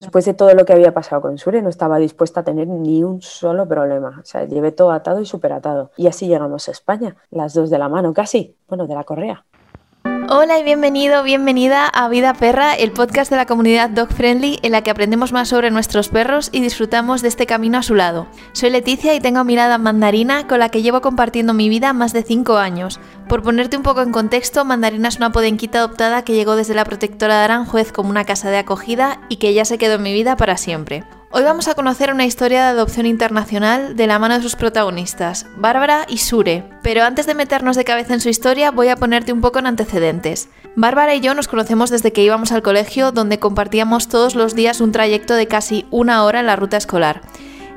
Después de todo lo que había pasado con Sure, no estaba dispuesta a tener ni un solo problema. O sea, llevé todo atado y súper atado. Y así llegamos a España, las dos de la mano casi, bueno, de la correa. Hola y bienvenido, bienvenida a Vida Perra, el podcast de la comunidad Dog Friendly en la que aprendemos más sobre nuestros perros y disfrutamos de este camino a su lado. Soy Leticia y tengo mirada mandarina con la que llevo compartiendo mi vida más de 5 años. Por ponerte un poco en contexto, Mandarina es una podenquita adoptada que llegó desde la protectora de Aranjuez como una casa de acogida y que ya se quedó en mi vida para siempre. Hoy vamos a conocer una historia de adopción internacional de la mano de sus protagonistas, Bárbara y Sure. Pero antes de meternos de cabeza en su historia, voy a ponerte un poco en antecedentes. Bárbara y yo nos conocemos desde que íbamos al colegio, donde compartíamos todos los días un trayecto de casi una hora en la ruta escolar.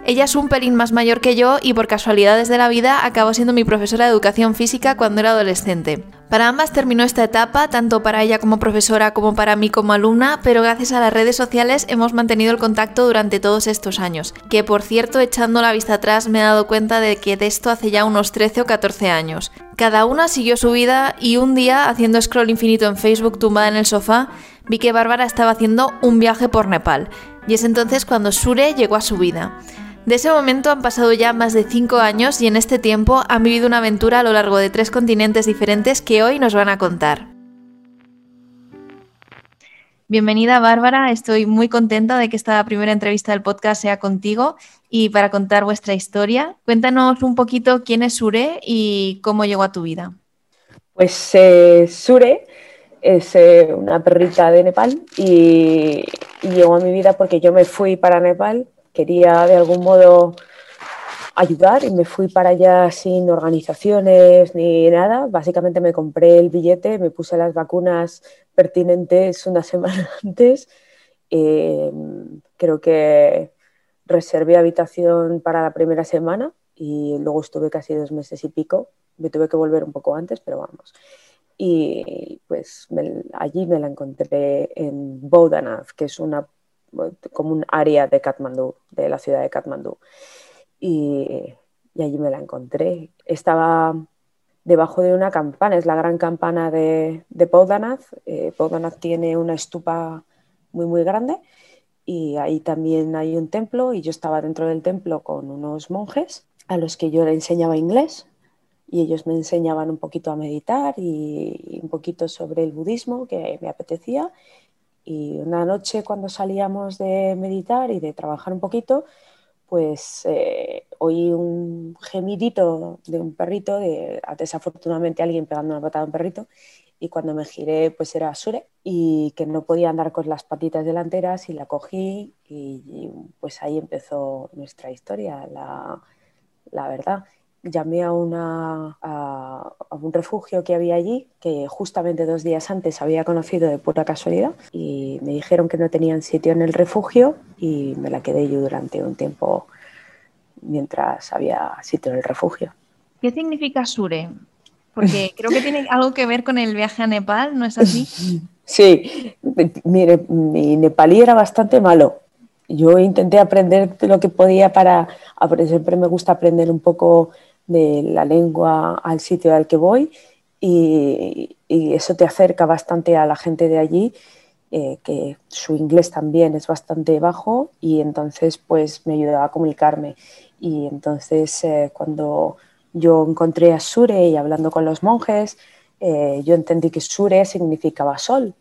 Ella es un pelín más mayor que yo y por casualidades de la vida acabó siendo mi profesora de educación física cuando era adolescente. Para ambas terminó esta etapa, tanto para ella como profesora como para mí como alumna, pero gracias a las redes sociales hemos mantenido el contacto durante todos estos años, que por cierto, echando la vista atrás me he dado cuenta de que de esto hace ya unos 13 o 14 años. Cada una siguió su vida y un día, haciendo scroll infinito en Facebook tumbada en el sofá, vi que Bárbara estaba haciendo un viaje por Nepal, y es entonces cuando Sure llegó a su vida. De ese momento han pasado ya más de 5 años y en este tiempo han vivido una aventura a lo largo de tres continentes diferentes que hoy nos van a contar. Bienvenida Bárbara, estoy muy contenta de que esta primera entrevista del podcast sea contigo y para contar vuestra historia. Cuéntanos un poquito quién es Sure y cómo llegó a tu vida. Pues eh, Sure es eh, una perrita de Nepal y llegó a mi vida porque yo me fui para Nepal quería de algún modo ayudar y me fui para allá sin organizaciones ni nada. Básicamente me compré el billete, me puse las vacunas pertinentes una semana antes. Em, creo que reservé habitación para la primera semana y luego estuve casi dos meses y pico. Me tuve que volver un poco antes, pero vamos. Y pues allí me la encontré en Boudanath, que es una como un área de Katmandú, de la ciudad de Katmandú. Y, allí me la encontré. Estaba debajo de una campana, es la gran campana de, de Poudanath. Eh, tiene una estupa muy, muy grande y ahí también hay un templo y yo estaba dentro del templo con unos monjes a los que yo le enseñaba inglés y ellos me enseñaban un poquito a meditar y un poquito sobre el budismo que me apetecía y una noche cuando salíamos de meditar y de trabajar un poquito, pues eh, oí un gemidito de un perrito, de, desafortunadamente alguien pegando una patada a un perrito, y cuando me giré pues era Sure y que no podía andar con las patitas delanteras y la cogí y, pues ahí empezó nuestra historia, la, la verdad llamé a, una, a, un refugio que había allí, que justamente dos días antes había conocido de pura casualidad, y me dijeron que no tenían sitio en el refugio y me la quedé yo durante un tiempo mientras había sitio en el refugio. ¿Qué significa Sure? Porque creo que tiene algo que ver con el viaje a Nepal, ¿no es así? Sí, mire, mi nepalí era bastante malo. Yo intenté aprender lo que podía para, siempre me gusta aprender un poco de la lengua al sitio al que voy y, eso te acerca bastante a la gente de allí, eh, que su inglés también es bastante bajo y entonces pues me ayudaba a comunicarme. Y entonces eh, cuando yo encontré a Sure y hablando con los monjes, eh, yo entendí que Sure significaba sol.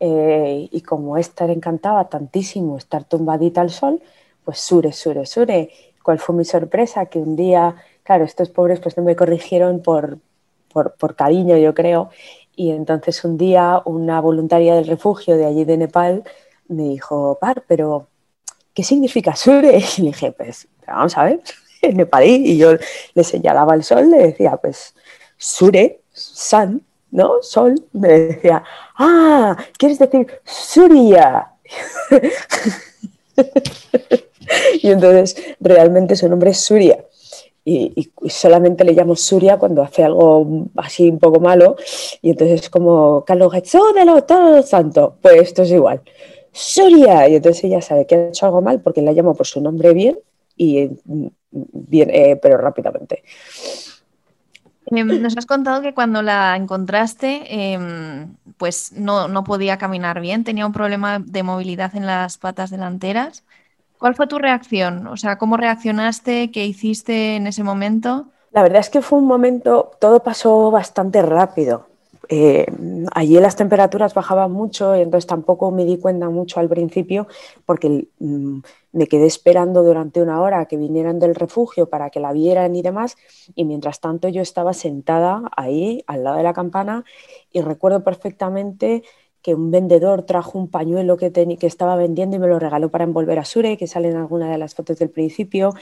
y como estar encantaba tantísimo estar tumbadita al sol, pues Sure, Sure, Sure. ¿Cuál fue mi sorpresa? Que un día claro, estos pobres pues no me corrigieron por, por, cariño, yo creo. Y entonces un día una voluntaria del refugio de allí de Nepal me dijo, Par, pero ¿qué significa Sure? Y le dije, pues vamos a ver, en nepalí. Y yo le señalaba el sol, le decía, pues Sure, sun, ¿no? Sol. Me decía, ah, ¿quieres decir Surya? y entonces realmente su nombre es Surya y, solamente le llamo Surya cuando hace algo así un poco malo y entonces es como Carlos de lo todo santo, pues esto es igual. Surya, y entonces ella sabe que ha hecho algo mal porque la llamo por su nombre bien y bien, eh, pero rápidamente. Em, nos has contado que cuando la encontraste, em, pues no, no podía caminar bien, tenía un problema de movilidad en las patas delanteras. ¿Cuál fue tu reacción? O sea, ¿cómo reaccionaste? ¿Qué hiciste en ese momento? La verdad es que fue un momento, todo pasó bastante rápido. Eh, allí las temperaturas bajaban mucho y entonces tampoco me di cuenta mucho al principio porque mm, me quedé esperando durante una hora que vinieran del refugio para que la vieran y demás y mientras tanto yo estaba sentada ahí al lado de la campana y recuerdo perfectamente que un vendedor trajo un pañuelo que, que estaba vendiendo y me lo regaló para envolver a Sure, que sale en alguna de las fotos del principio,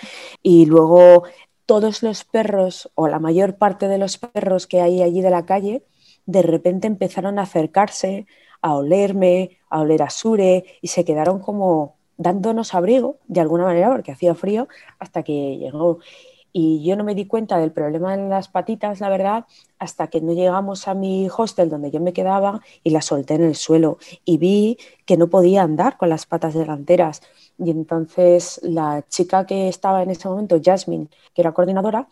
y luego todos los perros o la mayor parte de los perros que hay allí de la calle de repente empezaron a acercarse, a olerme, a oler a Sure y se quedaron como dándonos abrigo de alguna manera porque hacía frío hasta que llegó. Y yo no me di cuenta del problema en las patitas, la verdad, hasta que no llegamos a mi hostel donde yo me quedaba y la solté en el suelo y vi que no podía andar con las patas delanteras. Y entonces la chica que estaba en ese momento, Jasmine, que era coordinadora,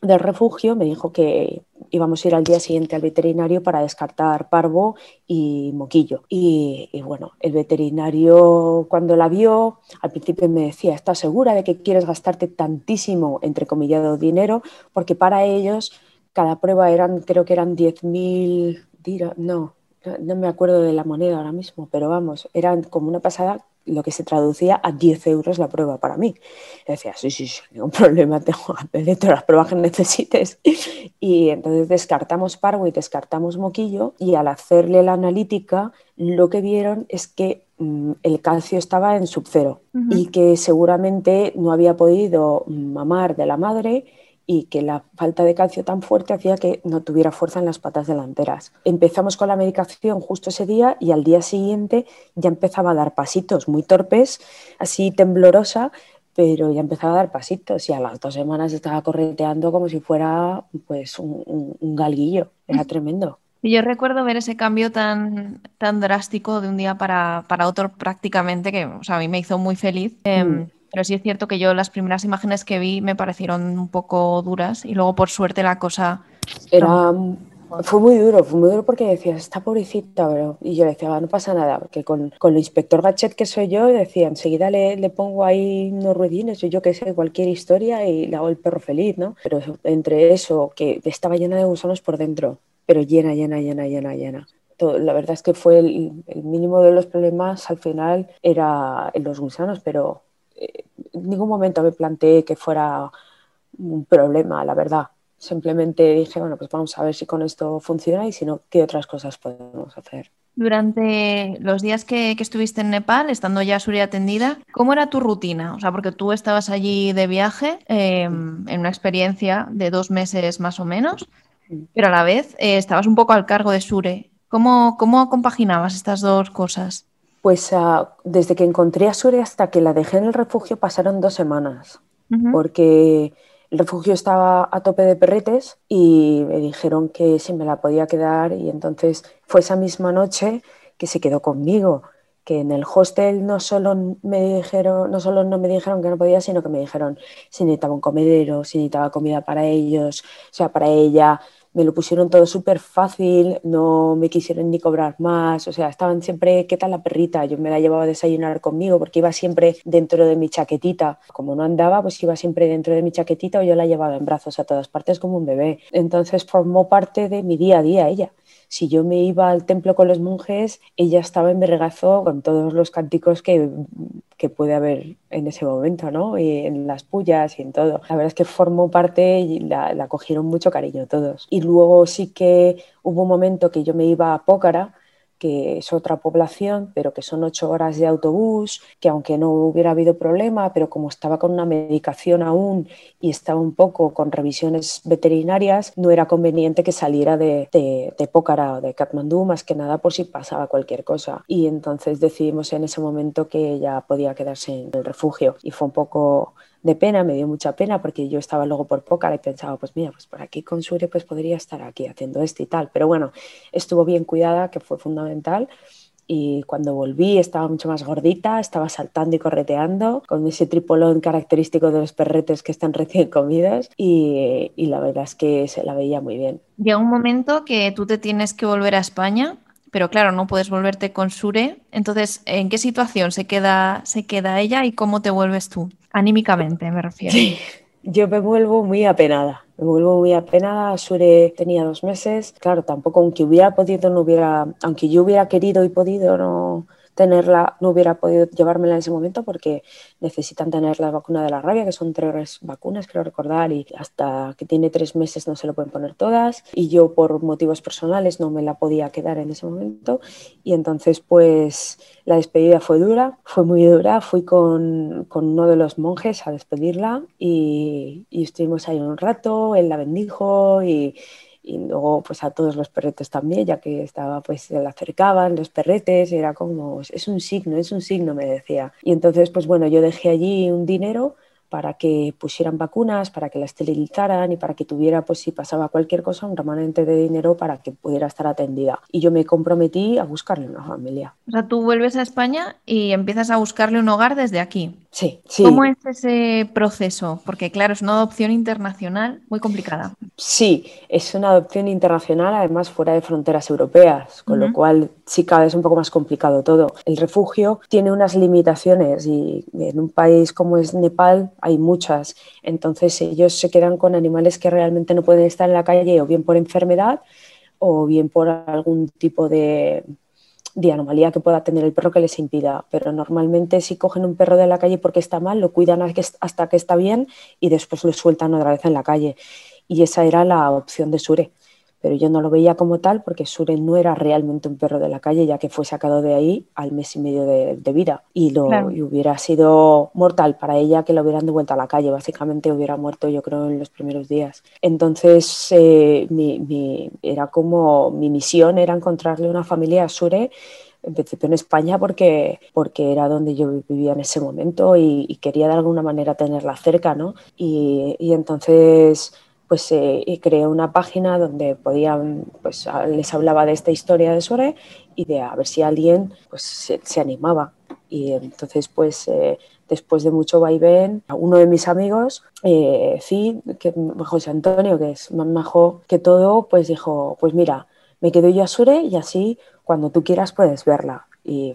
del refugio me dijo que íbamos a ir al día siguiente al veterinario para descartar parvo y moquillo. Y, bueno, el veterinario cuando la vio, al principio me decía, ¿estás segura de que quieres gastarte tantísimo, entre comillado, dinero? Porque para ellos cada prueba eran, creo que eran 10.000, no, no me acuerdo de la moneda ahora mismo, pero vamos, eran como una pasada lo que se traducía a 10 euros la prueba para mí. Y decía, sí, sí, sí, ningún problema, tengo que todas las pruebas que necesites. Y entonces descartamos parvo y descartamos moquillo y al hacerle la analítica lo que vieron es que mm, el calcio estaba en subcero y que seguramente no había podido mamar de la madre y que la falta de calcio tan fuerte hacía que no tuviera fuerza en las patas delanteras. Empezamos con la medicación justo ese día y al día siguiente ya empezaba a dar pasitos muy torpes, así temblorosa, pero ya empezaba a dar pasitos y a las dos semanas estaba correteando como si fuera pues un, galguillo. Era tremendo. Y yo recuerdo ver ese cambio tan, tan drástico de un día para, para otro prácticamente, que o sea, a mí me hizo muy feliz. Em, mm. Pero sí es cierto que yo las primeras imágenes que vi me parecieron un poco duras y luego por suerte la cosa... Era... Fue muy duro, fue muy duro porque decías, esta pobrecita, bro. Y yo decía, no pasa nada, porque con, con el inspector Gachet que soy yo, decía, enseguida le, le pongo ahí unos ruedines, yo que sé, cualquier historia y le hago el perro feliz, ¿no? Pero entre eso, que estaba llena de gusanos por dentro, pero llena, llena, llena, llena, llena. la verdad es que fue el, el, mínimo de los problemas al final era los gusanos, pero en ningún momento me planteé que fuera un problema, la verdad. Simplemente dije, bueno, pues vamos a ver si con esto funciona y si no, qué otras cosas podemos hacer. Durante los días que, estuviste en Nepal, estando ya Suri atendida, ¿cómo era tu rutina? O sea, porque tú estabas allí de viaje, em, en una experiencia de dos meses más o menos, pero a la vez eh, estabas un poco al cargo de Sure. ¿Cómo, ¿Cómo compaginabas estas dos cosas? Pues ah, desde que encontré a Sure hasta que la dejé en el refugio pasaron dos semanas, porque el refugio estaba a tope de perretes y me dijeron que si me la podía quedar y entonces fue esa misma noche que se quedó conmigo, que en el hostel no solo me dijeron, no solo no me dijeron que no podía, sino que me dijeron si necesitaba un comedero, si necesitaba comida para ellos, o sea, para ella, me lo pusieron todo súper fácil, no me quisieron ni cobrar más, o sea, estaban siempre, ¿qué tal la perrita? Yo me la llevaba a desayunar conmigo porque iba siempre dentro de mi chaquetita. Como no andaba, pues iba siempre dentro de mi chaquetita o yo la llevaba en brazos a todas partes como un bebé. Entonces formó parte de mi día a día ella si yo me iba al templo con los monjes, ella estaba en mi regazo con todos los cánticos que, que puede haber en ese momento, ¿no? Y en las pullas y en todo. La verdad es que formó parte y la, la cogieron mucho cariño todos. Y luego sí que hubo un momento que yo me iba a Pócara que es otra población, pero que son ocho horas de autobús, que aunque no hubiera habido problema, pero como estaba con una medicación aún y estaba un poco con revisiones veterinarias, no era conveniente que saliera de, de, Pokhara o de Katmandú, más que nada por si pasaba cualquier cosa. Y entonces decidimos en ese momento que ella podía quedarse en el refugio y fue un poco de pena, me dio mucha pena porque yo estaba luego por poca y pensaba, pues mira, pues por aquí con Sure pues podría estar aquí haciendo esto y tal. Pero bueno, estuvo bien cuidada, que fue fundamental. y cuando volví estaba mucho más gordita, estaba saltando y correteando con ese tripolón característico de los perretes que están recién comidos y, y la verdad es que se la veía muy bien. Llega un momento que tú te tienes que volver a España pero claro, no puedes volverte con Sure. Entonces, ¿en qué situación se queda, se queda ella y cómo te vuelves tú? Anímicamente, me refiero. Sí, yo me vuelvo muy apenada. Me vuelvo muy apenada. Sure tenía dos meses. Claro, tampoco, aunque hubiera podido, no hubiera, aunque yo hubiera querido y podido, no, tenerla, no hubiera podido llevármela en ese momento porque necesitan tener la vacuna de la rabia, que son tres vacunas, creo recordar, y hasta que tiene tres meses no se lo pueden poner todas. Y yo por motivos personales no me la podía quedar en ese momento. Y entonces pues la despedida fue dura, fue muy dura. Fui con, con uno de los monjes a despedirla y, y estuvimos ahí un rato, él la bendijo y y luego pues a todos los perretes también, ya que estaba pues se le acercaban los perretes era como, es un signo, es un signo, me decía. Y entonces pues bueno, yo dejé allí un dinero para que pusieran vacunas, para que la esterilizaran y para que tuviera, pues si pasaba cualquier cosa, un remanente de dinero para que pudiera estar atendida. Y yo me comprometí a buscarle una familia. O sea, tú vuelves a España y empiezas a buscarle un hogar desde aquí. Sí, sí. ¿Cómo es ese proceso? Porque claro, es una adopción internacional muy complicada. Sí, es una adopción internacional, además fuera de fronteras europeas, con lo cual sí cada vez es un poco más complicado todo. El refugio tiene unas limitaciones y en un país como es Nepal hay muchas. Entonces ellos se quedan con animales que realmente no pueden estar en la calle o bien por enfermedad o bien por algún tipo de, de anomalía que pueda tener el perro que les impida. Pero normalmente si cogen un perro de la calle porque está mal, lo cuidan hasta que está bien y después lo sueltan otra vez en la calle. Y esa era la opción de Sure pero yo no lo veía como tal porque Sure no era realmente un perro de la calle, ya que fue sacado de ahí al mes y medio de, vida y, lo, hubiera sido mortal para ella que lo hubieran devuelto a la calle, básicamente hubiera muerto yo creo en los primeros días. Entonces eh, mi, era como mi misión era encontrarle una familia a Sure en principio en España porque, porque era donde yo vivía en ese momento y, quería de alguna manera tenerla cerca, ¿no? Y, y entonces pues eh, creé una página donde podían, pues les hablaba de esta historia de Sore y de a ver si alguien pues se, animaba. Y entonces pues eh, después de mucho vaivén, uno de mis amigos, eh, que, José Antonio, que es más majo que todo, pues dijo, pues mira, me quedo yo a Sure y así cuando tú quieras puedes verla. Y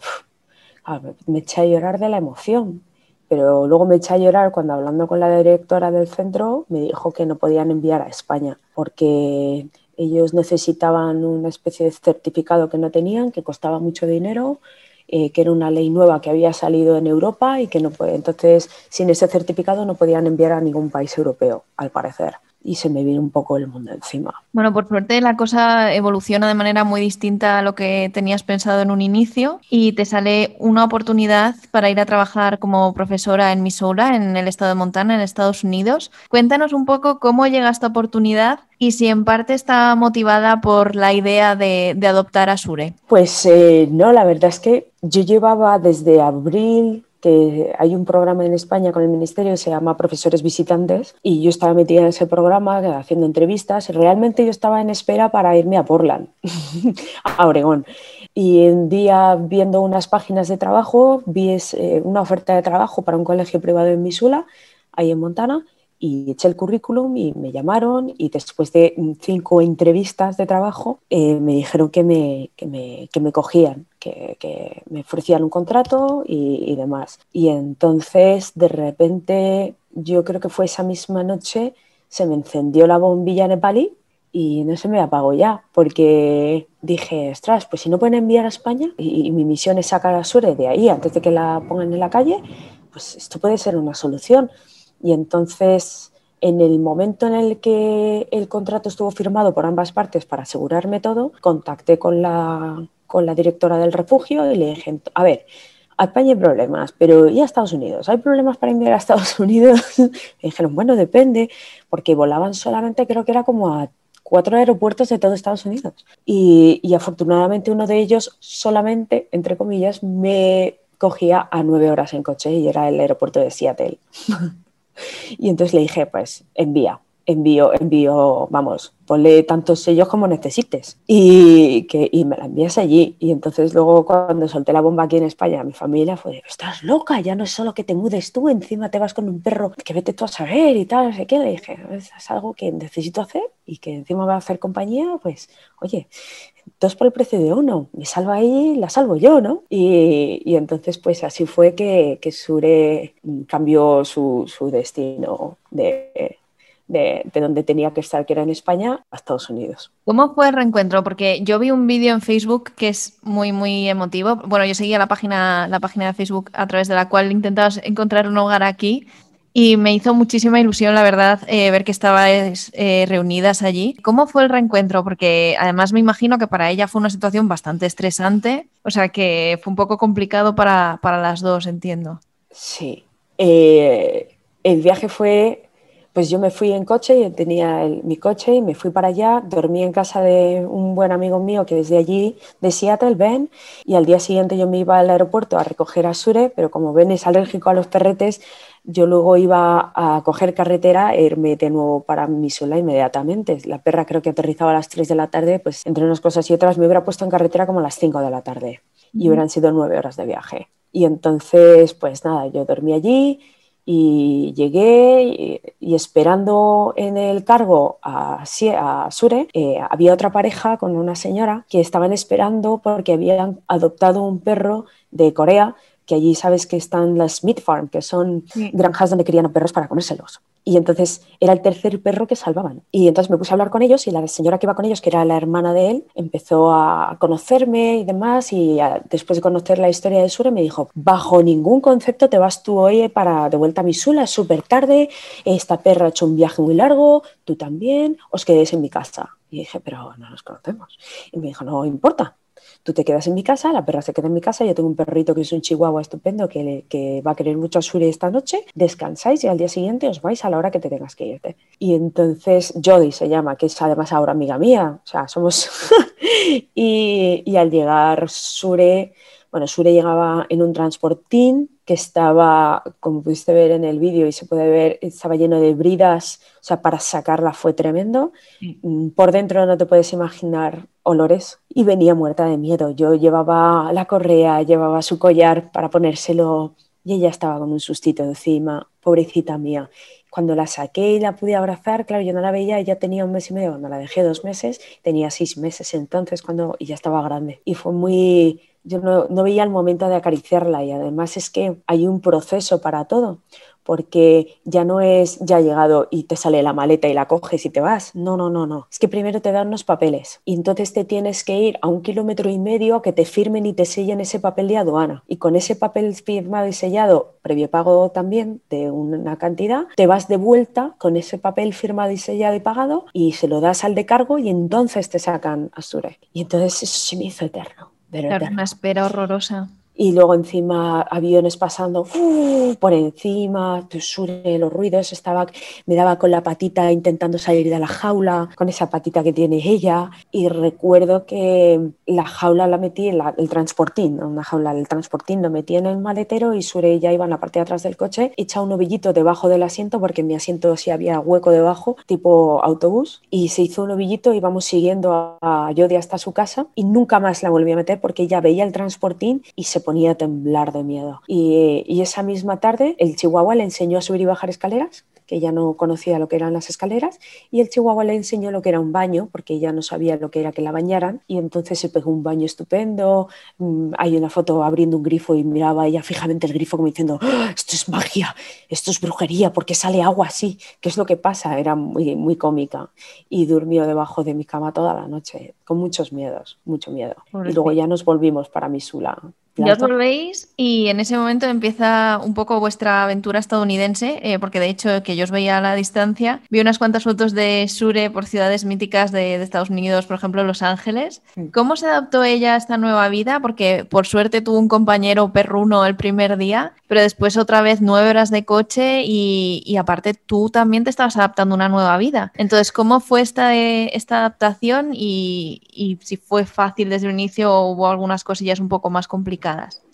me eché a llorar de la emoción, pero luego me eché a llorar cuando hablando con la directora del centro me dijo que no podían enviar a España porque ellos necesitaban una especie de certificado que no tenían, que costaba mucho dinero, eh, que era una ley nueva que había salido en Europa y que no. Entonces, sin ese certificado no podían enviar a ningún país europeo, al parecer y se me viene un poco el mundo encima. Bueno, por suerte la cosa evoluciona de manera muy distinta a lo que tenías pensado en un inicio y te sale una oportunidad para ir a trabajar como profesora en Missouri, en el estado de Montana, en Estados Unidos. Cuéntanos un poco cómo llega esta oportunidad y si en parte está motivada por la idea de, adoptar a Sure. Pues eh, no, la verdad es que yo llevaba desde abril que hay un programa en España con el Ministerio que se llama Profesores Visitantes y yo estaba metida en ese programa haciendo entrevistas realmente yo estaba en espera para irme a Portland, a Oregón. Y un día viendo unas páginas de trabajo vi eh, una oferta de trabajo para un colegio privado en Missoula, ahí en Montana, y eché el currículum y me llamaron y después de cinco entrevistas de trabajo eh, me dijeron que me, que me, que me cogían, que, me ofrecían un contrato y, demás. Y entonces de repente yo creo que fue esa misma noche se me encendió la bombilla nepalí y no se me apagó ya, porque dije, ostras, pues si no pueden enviar a España y, mi misión es sacar a Sure de ahí antes de que la pongan en la calle, pues esto puede ser una solución. Y entonces, en el momento en el que el contrato estuvo firmado por ambas partes para asegurarme todo, contacté con la, con la directora del refugio y le dije, a ver, a España hay problemas, pero ¿y a Estados Unidos? ¿Hay problemas para enviar a Estados Unidos? me dijeron, bueno, depende, porque volaban solamente, creo que era como a cuatro aeropuertos de todo Estados Unidos. Y, y afortunadamente uno de ellos solamente, entre comillas, me cogía a nueve horas en coche y era el aeropuerto de Seattle. Y entonces le dije, pues envía. Envío, envío, vamos, ponle tantos sellos como necesites y, que, y me la envías allí. Y entonces luego cuando solté la bomba aquí en España, mi familia fue, estás loca, ya no es solo que te mudes tú, encima te vas con un perro que vete tú a saber y tal, no sé qué. Le dije, es, algo que necesito hacer y que encima va a hacer compañía, pues, oye, dos por el precio de uno, me salva ahí, la salvo yo, ¿no? Y, y entonces pues así fue que, que Sure cambió su, su destino de de, donde tenía que estar, que era en España, a Estados Unidos. ¿Cómo fue el reencuentro? Porque yo vi un vídeo en Facebook que es muy, muy emotivo. Bueno, yo seguía la página, la página de Facebook a través de la cual intentabas encontrar un hogar aquí y me hizo muchísima ilusión, la verdad, eh, ver que estabais eh, reunidas allí. ¿Cómo fue el reencuentro? Porque además me imagino que para ella fue una situación bastante estresante, o sea que fue un poco complicado para, para las dos, entiendo. Sí. Eh, el viaje fue pues yo me fui en coche, y tenía mi coche y me fui para allá, dormí en casa de un buen amigo mío que es de allí, de Seattle, Ben, y al día siguiente yo me iba al aeropuerto a recoger a Sure, pero como Ben es alérgico a los perretes, yo luego iba a coger carretera e irme de nuevo para Missoula inmediatamente. La perra creo que aterrizaba a las 3 de la tarde, pues entre unas cosas y otras me hubiera puesto en carretera como a las 5 de la tarde y hubieran sido nueve horas de viaje. Y entonces, pues nada, yo dormí allí y llegué y, esperando en el cargo a, a Sure, eh, había otra pareja con una señora que estaban esperando porque habían adoptado un perro de Corea que allí sabes que están las meat farm, que son granjas donde crían a perros para comérselos. Y entonces era el tercer perro que salvaban. Y entonces me puse a hablar con ellos y la señora que iba con ellos, que era la hermana de él, empezó a conocerme y demás. Y después de conocer la historia de Sure, me dijo, bajo ningún concepto te vas tú hoy para de vuelta a Misula, es súper tarde, esta perra ha hecho un viaje muy largo, tú también, os quedéis en mi casa. Y dije, pero no nos conocemos. Y me dijo, no importa, tú te quedas en mi casa, la perra se queda en mi casa, yo tengo un perrito que es un chihuahua estupendo que, que va a querer mucho a Suri esta noche, descansáis y al día siguiente os vais a la hora que te tengas que irte. Y entonces Jody se llama, que es además ahora amiga mía, o sea, somos... y, y al llegar Sure bueno, Sure llegaba en un transportín que estaba, como pudiste ver en el vídeo y se puede ver, estaba lleno de bridas, o sea, para sacarla fue tremendo. Mm, por dentro no te puedes imaginar olores y venía muerta de miedo. Yo llevaba la correa, llevaba su collar para ponérselo y ella estaba con un sustito encima, pobrecita mía. Cuando la saqué y la pude abrazar, claro, yo no la veía, ella tenía un mes y medio, cuando la dejé dos meses, tenía seis meses entonces cuando y ya estaba grande. Y fue muy yo no, no, veía el momento de acariciarla y además es que hay un proceso para todo, porque ya no es ya llegado y te sale la maleta y la coges y te vas. No, no, no, no. Es que primero te dan unos papeles y entonces te tienes que ir a un kilómetro y medio a que te firmen y te sellen ese papel de aduana. Y con ese papel firmado y sellado, previo pago también de una cantidad, te vas de vuelta con ese papel firmado y sellado y pagado y se lo das al de cargo y entonces te sacan a Sure. Y entonces eso se me hizo eterno era una espera horrorosa y luego encima aviones pasando por encima, los ruidos, estaba, me daba con la patita intentando salir de la jaula, con esa patita que tiene ella, y recuerdo que la jaula la metí en el transportín, una jaula el transportín lo metí en el maletero y Sure ya iba en la parte de atrás del coche, echa un ovillito debajo del asiento, porque en mi asiento sí había hueco debajo, tipo autobús, y se hizo un ovillito y íbamos siguiendo a Jodie hasta su casa, y nunca más la volví a meter porque ella veía el transportín y se ponía a temblar de miedo. Y, y esa misma tarde el chihuahua le enseñó a subir y bajar escaleras que ella no conocía lo que eran las escaleras, y el chihuahua le enseñó lo que era un baño, porque ella no sabía lo que era que la bañaran, y entonces se pegó un baño estupendo. Mm, hay una foto abriendo un grifo y miraba ella fijamente el grifo como diciendo, ¡Ah, esto es magia, esto es brujería, porque sale agua así, ¿qué es lo que pasa? Era muy, muy cómica. Y durmió debajo de mi cama toda la noche, con muchos miedos, mucho miedo. y luego ya nos volvimos para Misula ya os volvéis y en ese momento empieza un poco vuestra aventura estadounidense, eh, porque de hecho que yo os veía a la distancia, vi unas cuantas fotos de Sure por ciudades míticas de, Estados Unidos, por ejemplo Los Ángeles. ¿Cómo se adaptó ella a esta nueva vida? Porque por suerte tuvo un compañero perruno el primer día, pero después otra vez nueve horas de coche y, aparte tú también te estabas adaptando a una nueva vida. Entonces, ¿cómo fue esta, esta adaptación y, y si fue fácil desde el inicio o hubo algunas cosillas un poco más complicadas?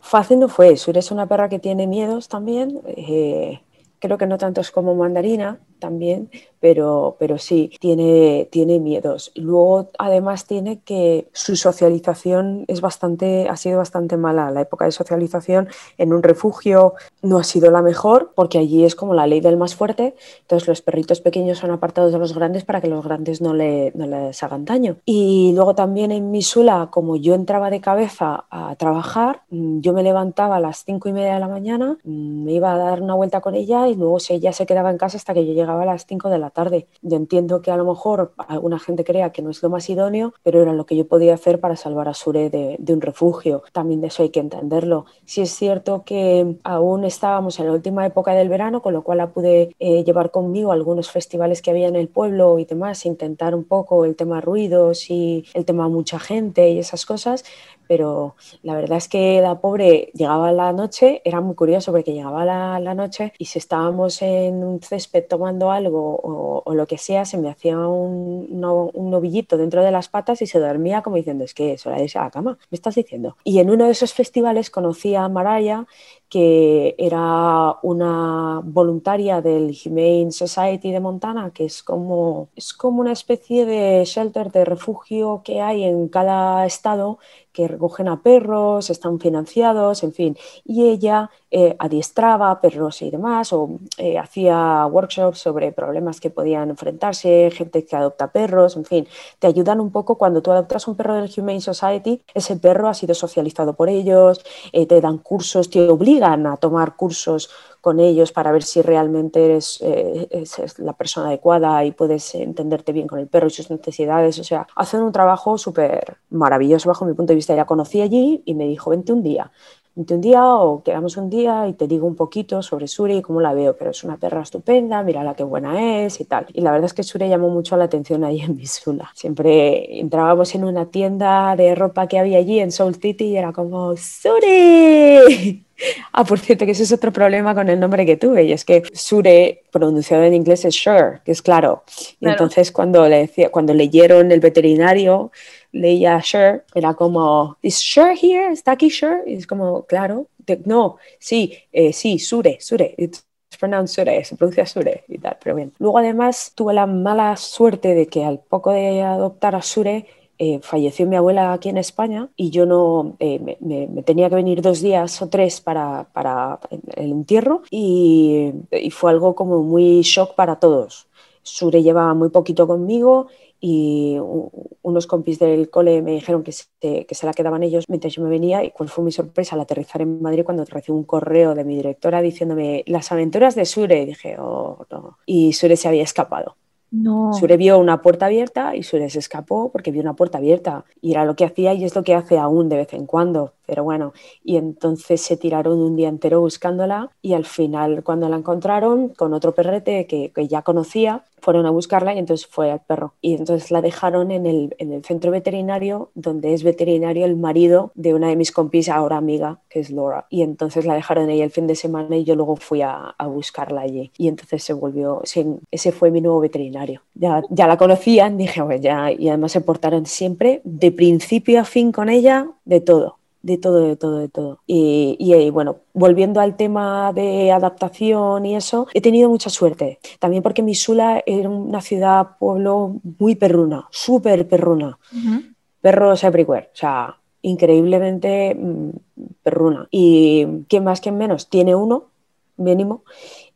Fácil no fue. Sur es una perra que tiene miedos también. Eh, creo que no tantos como Mandarina, también, pero, pero sí, tiene, tiene miedos. Luego, además, tiene que su socialización es bastante, ha sido bastante mala. La época de socialización en un refugio no ha sido la mejor, porque allí es como la ley del más fuerte. Entonces, los perritos pequeños son apartados de los grandes para que los grandes no, le, no les hagan daño. Y luego también en Misula, como yo entraba de cabeza a trabajar, mm, yo me levantaba a las cinco y media de la mañana, mm, me iba a dar una vuelta con ella y luego ella se quedaba en casa hasta que yo llegaba a las cinco de la tarde. Yo entiendo que a lo mejor alguna gente crea que no es lo más idóneo, pero era lo que yo podía hacer para salvar a Sure de, un refugio. También de eso hay que entenderlo. Si es cierto que aún estábamos en la última época del verano, con lo cual la pude eh, llevar conmigo a algunos festivales que había en el pueblo y demás, intentar un poco el tema ruidos y el tema mucha gente y esas cosas, pero la verdad es que la pobre llegaba la noche, era muy curioso porque llegaba la, la noche y si estábamos en un césped tomando algo o, lo que sea, se me hacía un, un, novillito dentro de las patas y se dormía como diciendo, es que es hora de irse a la cama, me estás diciendo. Y en uno de esos festivales conocí a Maraya que era una voluntaria del Humane Society de Montana, que es como, es como una especie de shelter, de refugio que hay en cada estado que recogen a perros, están financiados, en fin. Y ella eh, adiestraba perros y demás, o eh, hacía workshops sobre problemas que podían enfrentarse, gente que adopta perros, en fin. Te ayudan un poco cuando tú adoptas un perro del Humane Society, ese perro ha sido socializado por ellos, eh, te dan cursos, te obligan a tomar cursos con ellos para ver si realmente eres, eh, la persona adecuada y puedes entenderte bien con el perro y sus necesidades. O sea, hacen un trabajo súper maravilloso bajo mi punto de vista. Ya conocí allí y me dijo, vente un día un día o quedamos un día y te digo un poquito sobre Sure y cómo la veo, pero es una perra estupenda, mira la que buena es y tal. Y la verdad es que Sure llamó mucho la atención ahí en Missoula. Siempre entrábamos en una tienda de ropa que había allí en Soul City y era como ¡Sure! Ah, por cierto, que ese es otro problema con el nombre que tuve, y es que Sure, pronunciado en inglés, es sure, que es claro. Y entonces cuando, le decía, cuando leyeron el veterinario, leía Sure, era como, ¿is Sure here? ¿Está aquí Sure? Y es como, claro, no, sí, eh, sí, Sure, Sure. It's pronounced Sure, se pronuncia Sure y tal, pero bien. Luego además tuve la mala suerte de que al poco de adoptar a Sure, eh, falleció mi abuela aquí en España y yo no eh, me, tenía que venir dos días o tres para, para el entierro y, fue algo como muy shock para todos. Sure llevaba muy poquito conmigo y unos compis del cole me dijeron que se, que se la quedaban ellos mientras yo me venía y cuál fue mi sorpresa al aterrizar en Madrid cuando recibí un correo de mi directora diciéndome las aventuras de Sure y dije, oh, no. Y Sure se había escapado. No. Sure vio una puerta abierta y Sure se escapó porque vio una puerta abierta y era lo que hacía y es lo que hace aún de vez en cuando pero bueno, y entonces se tiraron un día entero buscándola y al final cuando la encontraron con otro perrete que, que ya conocía, fueron a buscarla y entonces fue al perro. Y entonces la dejaron en el, en el, centro veterinario, donde es veterinario el marido de una de mis compis, ahora amiga, que es Laura. Y entonces la dejaron ahí el fin de semana y yo luego fui a, buscarla allí. Y entonces se volvió, ese fue mi nuevo veterinario. Ya, ya la conocían, dije, ya, y además se portaron siempre de principio a fin con ella, de todo de todo, de todo, de todo. Y, y, bueno, volviendo al tema de adaptación y eso, he tenido mucha suerte. También porque Misula era una ciudad, pueblo muy perruna, súper perruna. Perros everywhere, o sea, increíblemente mm, perruna. Y que más que menos, tiene uno mínimo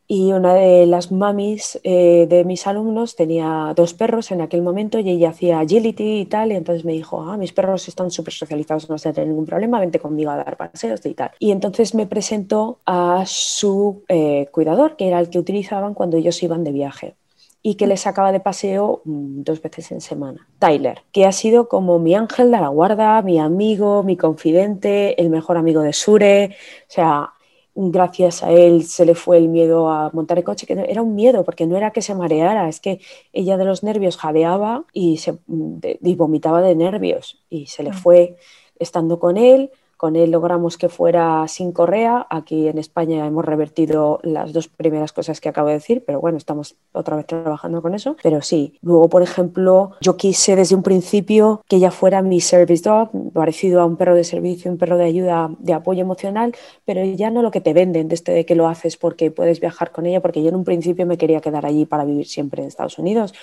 y una de las mamis eh, de mis alumnos tenía dos perros en aquel momento y ella hacía agility y tal, y entonces me dijo, ah, mis perros están súper socializados, no vas a tener ningún problema, vente conmigo a dar paseos y tal. Y entonces me presentó a su eh, cuidador, que era el que utilizaban cuando ellos iban de viaje y que les sacaba de paseo mm, dos veces en semana. Tyler, que ha sido como mi ángel de la guarda, mi amigo, mi confidente, el mejor amigo de Sure, o sea, gracias a él se le fue el miedo a montar el coche, que era un miedo, porque no era que se mareara, es que ella de los nervios jadeaba y, se, y vomitaba de nervios y se le mm. fue estando con él, Con él logramos que fuera sin correa. Aquí en España hemos revertido las dos primeras cosas que acabo de decir, pero bueno, estamos otra vez trabajando con eso. Pero sí, luego, por ejemplo, yo quise desde un principio que ella fuera mi service dog, parecido a un perro de servicio, un perro de ayuda, de apoyo emocional, pero ya no lo que te venden desde de que lo haces porque puedes viajar con ella, porque yo en un principio me quería quedar allí para vivir siempre en Estados Unidos,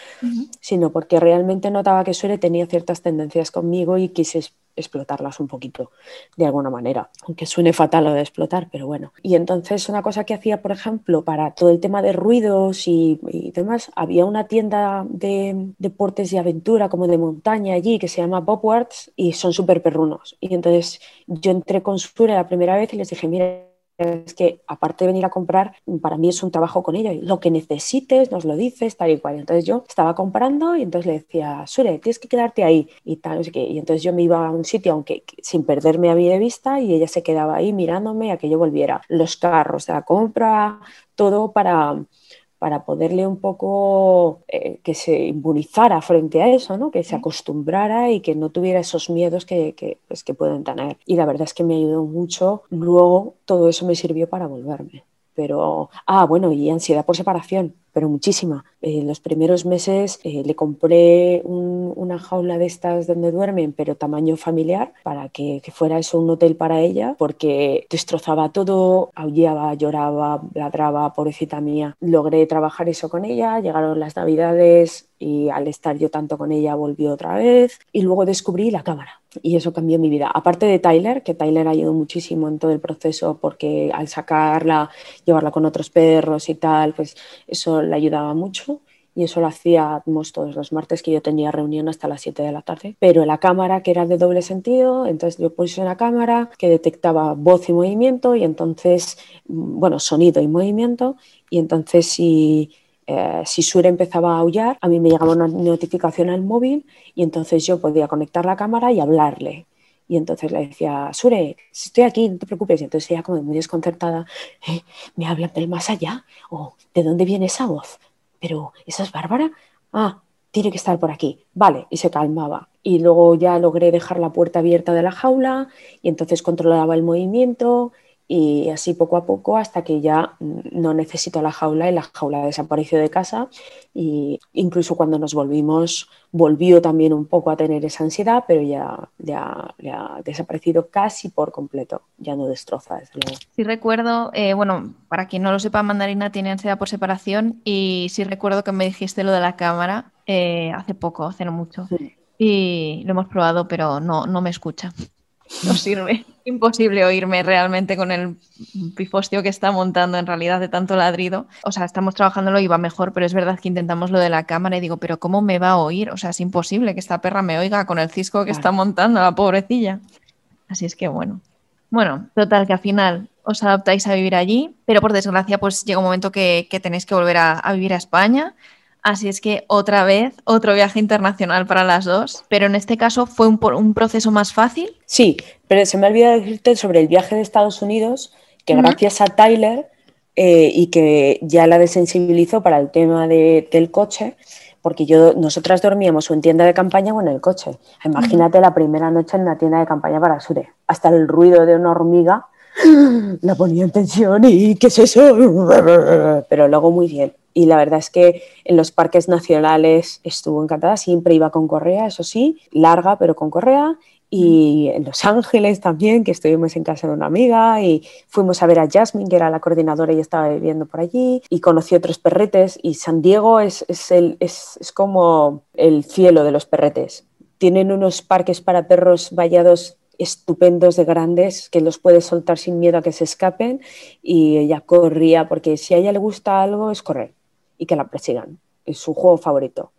sino porque realmente notaba que Suele tenía ciertas tendencias conmigo y quise explotarlas un poquito de alguna manera, aunque suene fatal lo de explotar, pero bueno. Y entonces una cosa que hacía, por ejemplo, para todo el tema de ruidos y, demás, había una tienda de deportes y aventura como de montaña allí que se llama Bobwards y son súper perrunos. Y entonces yo entré con Sure la primera vez y les dije, mira, es que aparte de venir a comprar, para mí es un trabajo con ella. Lo que necesites, nos lo dices, tal y cual. Entonces yo estaba comprando y entonces le decía, Sure, tienes que quedarte ahí y tal. Y entonces yo me iba a un sitio, aunque sin perderme a mí de vista, y ella se quedaba ahí mirándome a que yo volviera. Los carros de la compra, todo para para poderle un poco eh, que se inmunizara frente a eso, ¿no? que se acostumbrara y que no tuviera esos miedos que, que, pues, que pueden tener. Y la verdad es que me ayudó mucho. Luego todo eso me sirvió para volverme. Pero, ah, bueno, y ansiedad por separación pero muchísima. En los primeros meses eh, le compré una jaula de estas donde duermen, pero tamaño familiar, para que, que, fuera eso un hotel para ella, porque destrozaba todo, aullaba, lloraba, ladraba, pobrecita mía. Logré trabajar eso con ella, llegaron las navidades y al estar yo tanto con ella volvió otra vez y luego descubrí la cámara y eso cambió mi vida. Aparte de Tyler, que Tyler ayudó muchísimo en todo el proceso porque al sacarla, llevarla con otros perros y tal, pues eso le ayudaba mucho y eso lo hacíamos todos los martes que yo tenía reunión hasta las 7 de la tarde. Pero la cámara que era de doble sentido, entonces yo puse una cámara que detectaba voz y movimiento y entonces, bueno, sonido y movimiento y entonces si, eh, si empezaba a aullar, a mí me llegaba una notificación al móvil y entonces yo podía conectar la cámara y hablarle. Y entonces le decía, Sure, estoy aquí, no te preocupes. Y entonces ella como muy desconcertada, eh, ¿me hablan del más allá? ¿O de dónde viene esa voz? ¿Pero esa es Bárbara? Ah, tiene que estar por aquí. Vale, y se calmaba. Y luego ya logré dejar la puerta abierta de la jaula y entonces controlaba el movimiento y así poco a poco hasta que ya no necesito la jaula y la jaula desapareció de casa y incluso cuando nos volvimos volvió también un poco a tener esa ansiedad pero ya, ya, ha desaparecido casi por completo, ya no destroza desde luego. Sí recuerdo, eh, bueno, para quien no lo sepa, Mandarina tiene ansiedad por separación y sí recuerdo que me dijiste lo de la cámara eh, hace poco, hace no mucho. Y lo hemos probado, pero no, no me escucha no sirve. Imposible oírme realmente con el pifostio que está montando en realidad de tanto ladrido. O sea, estamos trabajándolo y va mejor, pero es verdad que intentamos lo de la cámara y digo, pero ¿cómo me va a oír? O sea, es imposible que esta perra me oiga con el cisco que está montando, la pobrecilla. Así es que bueno. Bueno, total, que al final os adaptáis a vivir allí, pero por desgracia pues llega un momento que, tenéis que volver a vivir a España Así es que otra vez, otro viaje internacional para las dos, pero en este caso fue un, un proceso más fácil. Sí, pero se me ha olvidado decirte sobre el viaje de Estados Unidos, que gracias a Tyler eh, y que ya la desensibilizó para el tema del coche, porque yo, nosotras dormíamos o en tienda de campaña o en el coche. Imagínate la primera noche en una tienda de campaña para Sure. Hasta el ruido de una hormiga la ponía en tensión y ¿qué es eso? Pero luego muy bien. Y la verdad es que en los parques nacionales estuvo encantada, siempre iba con correa, eso sí, larga pero con correa, y en Los Ángeles también, que estuvimos en casa de una amiga y fuimos a ver a Jasmine, que era la coordinadora y estaba viviendo por allí, y conocí otros perretes, y San Diego es, es, el, es, es como el cielo de los perretes. Tienen unos parques para perros vallados estupendos de grandes que los puedes soltar sin miedo a que se escapen y ella corría porque si a ella le gusta algo es correr y que la persigan. Es su juego favorito.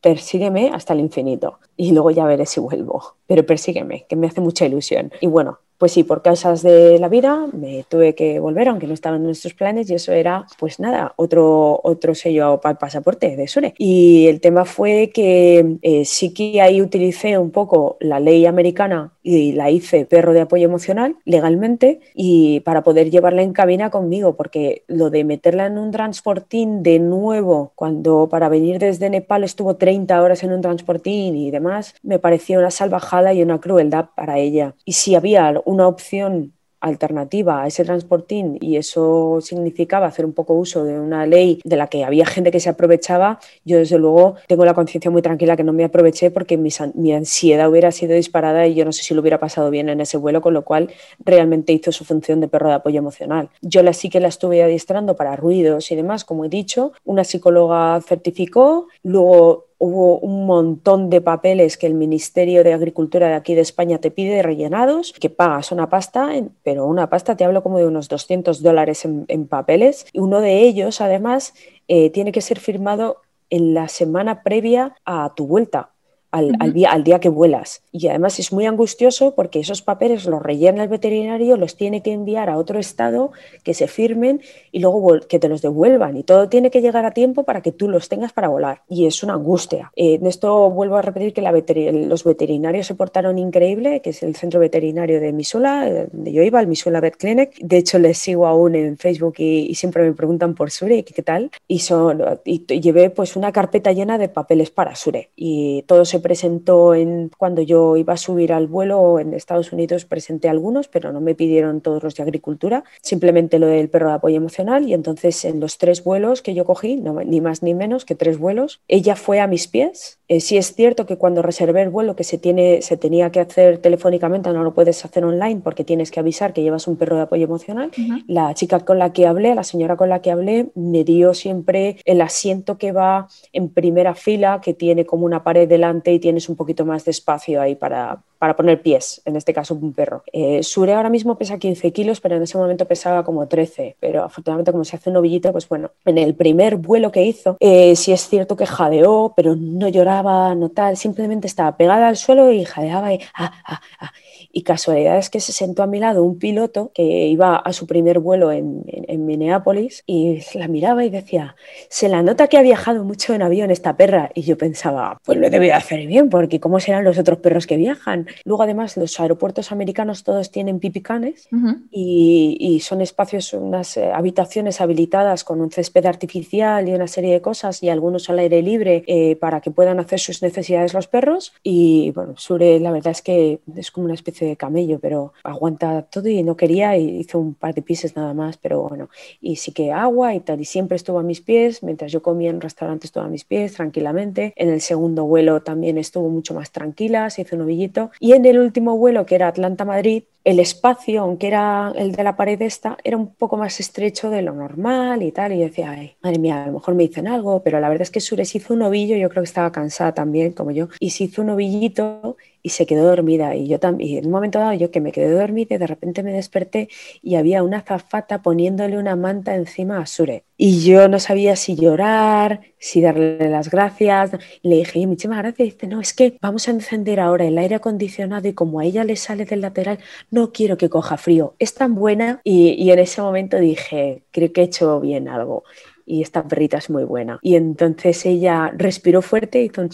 Persígueme hasta el infinito y luego ya veré si vuelvo. Pero persígueme, que me hace mucha ilusión. Y bueno, pues sí, por causas de la vida me tuve que volver, aunque no estaban en nuestros planes, y eso era, pues nada, otro, otro sello para el pasaporte de Sure. Y el tema fue que eh, sí que ahí utilicé un poco la ley americana y la hice perro de apoyo emocional legalmente y para poder llevarla en cabina conmigo, porque lo de meterla en un transportín de nuevo, cuando para venir desde Nepal estuvo 30 horas en un transportín y demás, me parecía una salvajada y una crueldad para ella. Y si había una opción alternativa a ese transportín y eso significaba hacer un poco uso de una ley de la que había gente que se aprovechaba, yo desde luego tengo la conciencia muy tranquila que no me aproveché porque mi, ansiedad hubiera sido disparada y yo no sé si lo hubiera pasado bien en ese vuelo, con lo cual realmente hizo su función de perro de apoyo emocional. Yo la sí que la estuve adiestrando para ruidos y demás, como he dicho, una psicóloga certificó, luego hubo un montón de papeles que el Ministerio de Agricultura de aquí de España te pide rellenados, que pagas una pasta, pero una pasta te hablo como de unos 200 dólares en, papeles. Y uno de ellos, además, eh, tiene que ser firmado en la semana previa a tu vuelta al, día, al, día, que vuelas. Y además es muy angustioso porque esos papeles los rellena el veterinario, los tiene que enviar a otro estado, que se firmen y luego que te los devuelvan. Y todo tiene que llegar a tiempo para que tú los tengas para volar. Y es una angustia. Eh, en esto vuelvo a repetir que la los veterinarios se portaron increíble, que es el centro veterinario de Misula, eh, donde yo iba, el Misula Vet Clinic. De hecho, les sigo aún en Facebook y, siempre me preguntan por Sure, ¿qué tal? Y, son, y llevé pues una carpeta llena de papeles para Sure. Y todo se presentó en, cuando yo iba a subir al vuelo en Estados Unidos, presenté algunos, pero no me pidieron todos los de agricultura, simplemente lo del perro de apoyo emocional. Y entonces en los tres vuelos que yo cogí, ni más ni menos que tres vuelos, ella fue a mis pies. Eh, sí es cierto que cuando reservé el vuelo que se, tiene, se tenía que hacer telefónicamente, no lo puedes hacer online porque tienes que avisar que llevas un perro de apoyo emocional. La chica con la que hablé, la señora con la que hablé, me dio siempre el asiento que va en primera fila, que tiene como una pared delante y tienes un poquito más de espacio ahí para, para poner pies, en este caso un perro. Eh, Sure ahora mismo pesa 15 kilos, pero en ese momento pesaba como 13, pero afortunadamente como se hace un novillito, pues bueno, en el primer vuelo que hizo, eh, sí es cierto que jadeó, pero no lloraba, no tal, simplemente estaba pegada al suelo y jadeaba y... Ah, ah, ah. Y casualidad es que se sentó a mi lado un piloto que iba a su primer vuelo en, en, Minneapolis y la miraba y decía, se la nota que ha viajado mucho en avión esta perra. Y yo pensaba, pues lo debe hacer bien, porque ¿cómo serán los otros perros que viajan? Luego además los aeropuertos americanos todos tienen pipicanes y, y, son espacios, unas eh, habitaciones habilitadas con un césped artificial y una serie de cosas y algunos al aire libre eh, para que puedan hacer sus necesidades los perros. Y bueno, Sure la verdad es que es como una especie de camello, pero aguanta todo y no quería y hizo un par de pises nada más, pero bueno, y sí que agua y tal, y siempre estuvo a mis pies, mientras yo comía en restaurantes estuvo a mis pies tranquilamente, en el segundo vuelo también estuvo mucho más tranquila, se hizo un ovillito, y en el último vuelo que era Atlanta-Madrid, el espacio, aunque era el de la pared esta, era un poco más estrecho de lo normal y tal. Y decía, Ay, madre mía, a lo mejor me dicen algo, pero la verdad es que Sure se hizo un ovillo, yo creo que estaba cansada también, como yo, y se hizo un ovillito y se quedó dormida. Y yo también, en un momento dado, yo que me quedé dormida y de repente me desperté y había una zafata poniéndole una manta encima a Sure. Y yo no sabía si llorar, si darle las gracias. le dije, muchísimas gracias. Y dice, no, es que vamos a encender ahora el aire acondicionado y como a ella le sale del lateral, no quiero que coja frío. Es tan buena. Y, y en ese momento dije, creo que he hecho bien algo. Y esta perrita es muy buena. Y entonces ella respiró fuerte y hizo un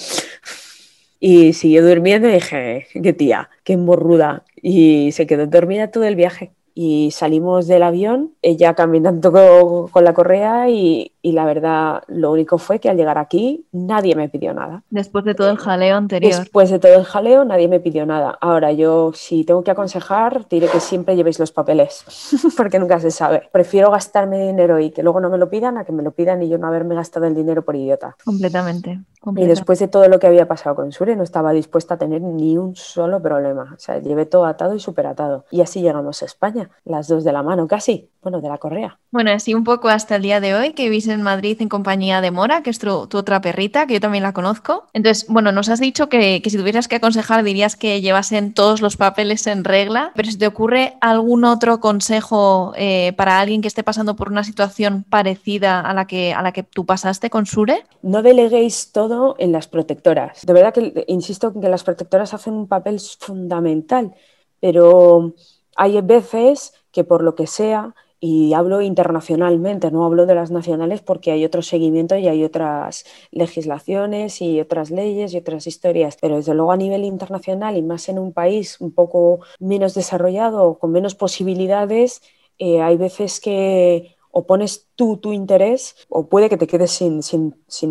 y siguió durmiendo y dije, qué tía, qué morruda. Y se quedó dormida todo el viaje y salimos del avión, ella caminando con, la correa y, la verdad lo único fue que al llegar aquí nadie me pidió nada. Después de todo el jaleo anterior. Después de todo el jaleo nadie me pidió nada. Ahora yo si tengo que aconsejar diré que siempre llevéis los papeles porque nunca se sabe. Prefiero gastarme dinero y que luego no me lo pidan a que me lo pidan y yo no haberme gastado el dinero por idiota. Completamente. Y después de todo lo que había pasado con Sure, no estaba dispuesta a tener ni un solo problema. O sea, llevé todo atado y súper atado. Y así llegamos a España, las dos de la mano casi, bueno, de la correa. Bueno, así un poco hasta el día de hoy, que vivís en Madrid en compañía de Mora, que es tu, otra perrita, que yo también la conozco. Entonces, bueno, nos has dicho que, si tuvieras que aconsejar dirías que llevasen todos los papeles en regla, pero si te ocurre algún otro consejo eh, para alguien que esté pasando por una situación parecida a la que, a la que tú pasaste con Sure. No deleguéis todo en las protectoras. De verdad que insisto en que las protectoras hacen un papel fundamental, pero hay veces que por lo que sea, y hablo internacionalmente, no hablo de las nacionales porque hay otro seguimiento y hay otras legislaciones y otras leyes y otras historias, pero desde luego a nivel internacional y más en un país un poco menos desarrollado, con menos posibilidades, eh, hay veces que o pones tú tu interés o puede que te quedes sin,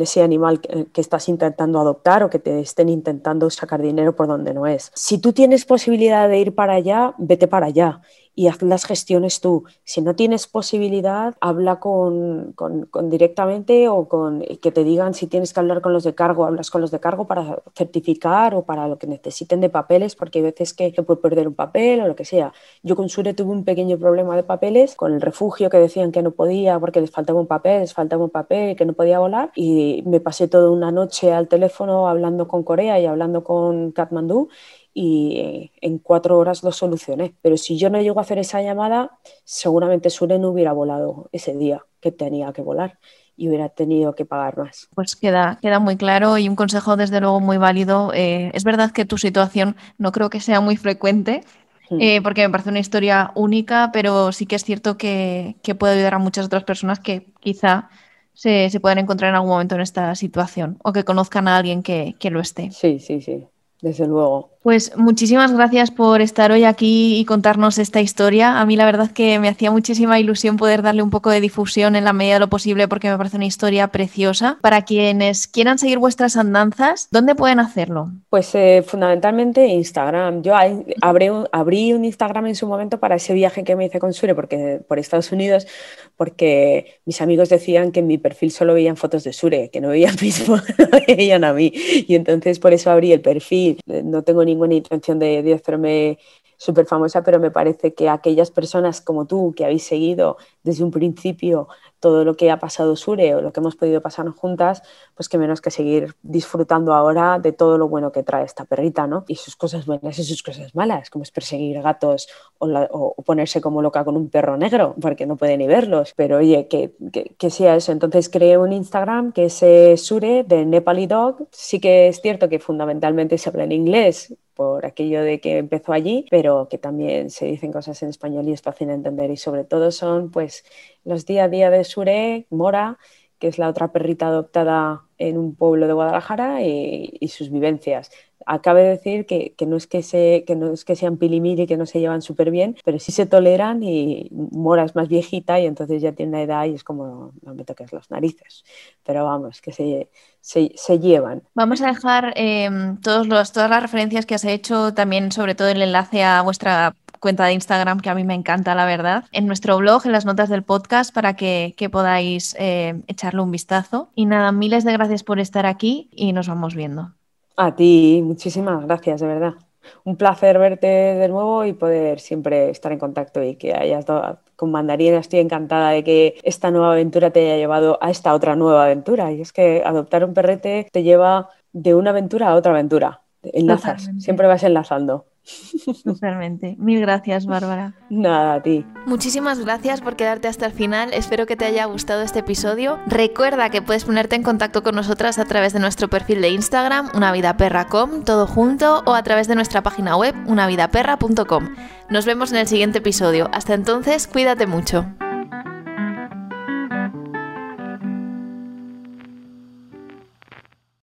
ese animal que, estás intentando adoptar o que te estén intentando sacar dinero por donde no es. Si tú tienes posibilidad de ir para allá, vete para allá y haz las gestiones tú. Si no tienes posibilidad, habla con, con, directamente o con que te digan si tienes que hablar con los de cargo, hablas con los de cargo para certificar o para lo que necesiten de papeles, porque hay veces que se puede perder un papel o lo que sea. Yo con Sure tuve un pequeño problema de papeles, con el refugio que decían que no podía porque les faltaba un papel, les faltaba un papel, que no podía volar y me pasé toda una noche al teléfono hablando con Corea y hablando con Kathmandú y en cuatro horas lo solucioné. Pero si yo no llego a hacer esa llamada, seguramente Sure no hubiera volado ese día que tenía que volar y hubiera tenido que pagar más. Pues queda, queda muy claro y un consejo desde luego muy válido. Eh, es verdad que tu situación no creo que sea muy frecuente. Eh, porque me parece una historia única, pero sí que es cierto que, que puede ayudar a muchas otras personas que quizá se, se, puedan encontrar en algún momento en esta situación o que conozcan a alguien que, que lo esté. Sí, sí, sí, desde luego. Pues muchísimas gracias por estar hoy aquí y contarnos esta historia. A mí la verdad que me hacía muchísima ilusión poder darle un poco de difusión en la medida de lo posible porque me parece una historia preciosa. Para quienes quieran seguir vuestras andanzas, ¿dónde pueden hacerlo? Pues eh, fundamentalmente Instagram. Yo abrí un, Instagram en su momento para ese viaje que me hice con Sure porque, por Estados Unidos porque mis amigos decían que en mi perfil solo veían fotos de Sure, que no veían mismo, veían a mí. Y entonces por eso abrí el perfil. No tengo ni ninguna intención de, de hacerme súper famosa, pero me parece que aquellas personas como tú que habéis seguido desde un principio todo lo que ha pasado Sure o lo que hemos podido pasar juntas, pues que menos que seguir disfrutando ahora de todo lo bueno que trae esta perrita, ¿no? Y sus cosas buenas y sus cosas malas, como es perseguir gatos o, ponerse como loca con un perro negro, porque no puede ni verlos. Pero oye, que, que, sea eso. Entonces creé un Instagram que es eh, Sure de Nepali Dog. Sí que es cierto que fundamentalmente se habla en inglés, por aquello de que empezó allí, pero que también se dicen cosas en español y es fácil entender y sobre todo son pues los día a día de Sure, Mora, que es la otra perrita adoptada en un pueblo de Guadalajara y, sus vivencias acabe de decir que, no es que, se, que no es que sean pilimir y que no se llevan súper bien, pero sí se toleran y Mora es más viejita y entonces ya tiene edad y es como no me toques las narices. Pero vamos, que se, se, llevan. Vamos a dejar eh, todos los, todas las referencias que has hecho, también sobre todo el enlace a vuestra cuenta de Instagram que a mí me encanta, la verdad, en nuestro blog, en las notas del podcast, para que, podáis eh, echarle un vistazo. Y nada, miles de gracias por estar aquí y nos vamos viendo. A ti, muchísimas gracias, de verdad. Un placer verte de nuevo y poder siempre estar en contacto y que hayas dado con Mandarina. Estoy encantada de que esta nueva aventura te haya llevado a esta otra nueva aventura. Y es que adoptar un perrete te lleva de una aventura a otra aventura. Enlazas, siempre vas enlazando. Totalmente. Mil gracias, Bárbara. Nada, a ti. Muchísimas gracias por quedarte hasta el final. Espero que te haya gustado este episodio. Recuerda que puedes ponerte en contacto con nosotras a través de nuestro perfil de Instagram, unavidaperra.com, todo junto, o a través de nuestra página web, unavidaperra.com. Nos vemos en el siguiente episodio. Hasta entonces, cuídate mucho.